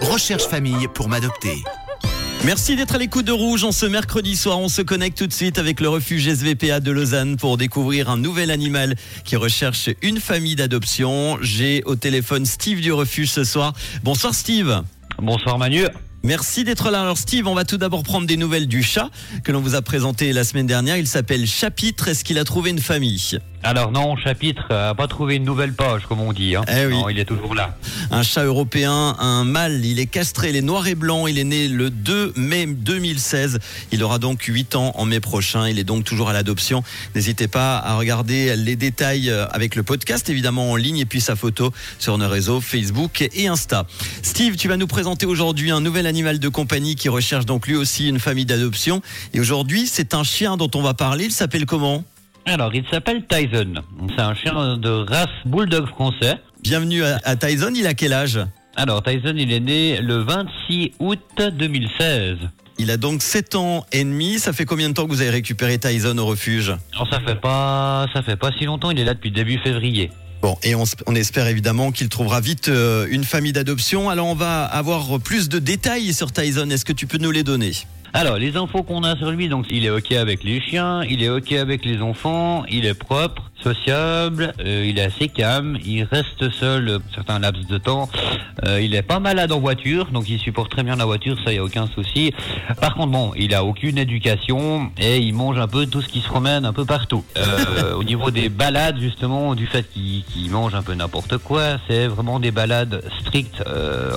Recherche famille pour m'adopter. Merci d'être à l'écoute de Rouge. En ce mercredi soir, on se connecte tout de suite avec le refuge SVPA de Lausanne pour découvrir un nouvel animal qui recherche une famille d'adoption. J'ai au téléphone Steve du refuge ce soir. Bonsoir Steve. Bonsoir Manu. Merci d'être là. Alors Steve, on va tout d'abord prendre des nouvelles du chat que l'on vous a présenté la semaine dernière. Il s'appelle Chapitre. Est-ce qu'il a trouvé une famille? Alors non, chapitre a pas trouvé une nouvelle page comme on dit. Hein. Eh oui. Non, il est toujours là. Un chat européen, un mâle. Il est castré, il est noir et blanc. Il est né le 2 mai 2016. Il aura donc 8 ans en mai prochain. Il est donc toujours à l'adoption. N'hésitez pas à regarder les détails euh, avec le podcast, évidemment en ligne, et puis sa photo sur nos réseaux Facebook et Insta. Steve, tu vas nous présenter aujourd'hui un nouvel animal de compagnie qui recherche donc lui aussi une famille d'adoption. Et aujourd'hui, c'est un chien dont on va parler. Il s'appelle comment? Alors, il s'appelle Tyson. C'est un chien de race bulldog français. Bienvenue à, à Tyson. Il a quel âge? Alors, Tyson, il est né le 26 août 2016. Il a donc 7 ans et demi. Ça fait combien de temps que vous avez récupéré Tyson au refuge? Alors, ça fait pas, ça fait pas si longtemps. Il est là depuis début février. Bon, et on espère évidemment qu'il trouvera vite euh, une famille d'adoption. Alors on va avoir plus de détails sur Tyson. Est-ce que tu peux nous les donner? Alors, les infos qu'on a sur lui, donc il est ok avec les chiens, il est ok avec les enfants, il est propre, sociable, euh, il est assez calme, il reste seul euh, certains laps de temps, euh, il est pas malade en voiture, donc il supporte très bien la voiture, ça y a aucun souci. Par contre, bon, il a aucune éducation et il mange un peu tout ce qui se promène un peu partout. Euh, au niveau des balades, justement, du fait qu'il mange un peu n'importe quoi, c'est vraiment des balades strictes,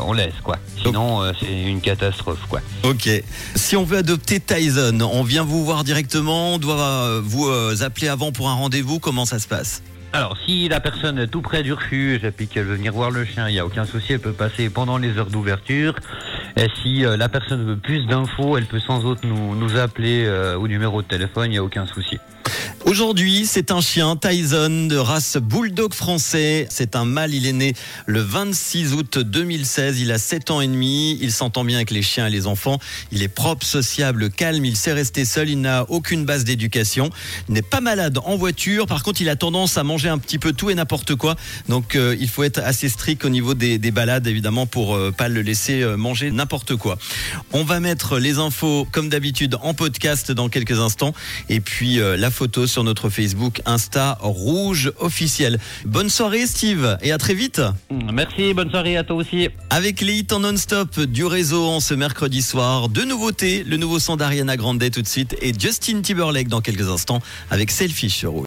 on laisse quoi. Sinon, c'est une catastrophe quoi. Ok. Si on veut adopter Tyson, on vient vous voir directement, on doit vous appeler avant pour un rendez-vous. Comment Alors, si la personne est tout près du refuge et puis qu'elle veut venir voir le chien, il n'y a aucun souci, elle peut passer pendant les heures d'ouverture. Et si euh, la personne veut plus d'infos, elle peut sans autre nous, nous appeler euh, au numéro de téléphone, il n'y a aucun souci. Aujourd'hui, c'est un chien Tyson de race bulldog français. C'est un mâle, il est né le 26 août 2016. Il a 7 ans et demi. Il s'entend bien avec les chiens et les enfants. Il est propre, sociable, calme. Il sait rester seul. Il n'a aucune base d'éducation. Il n'est pas malade en voiture. Par contre, il a tendance à manger un petit peu tout et n'importe quoi. Donc, euh, il faut être assez strict au niveau des, des balades, évidemment, pour euh, pas le laisser euh, manger n'importe quoi. On va mettre les infos, comme d'habitude, en podcast dans quelques instants. Et puis, euh, la photo sur notre Facebook Insta Rouge officiel. Bonne soirée, Steve, et à très vite. Merci, bonne soirée à toi aussi. Avec les hits en non-stop du réseau en ce mercredi soir, de nouveautés, le nouveau son d'Ariana Grande tout de suite et Justin Timberlake dans quelques instants avec Selfish sur Rouge.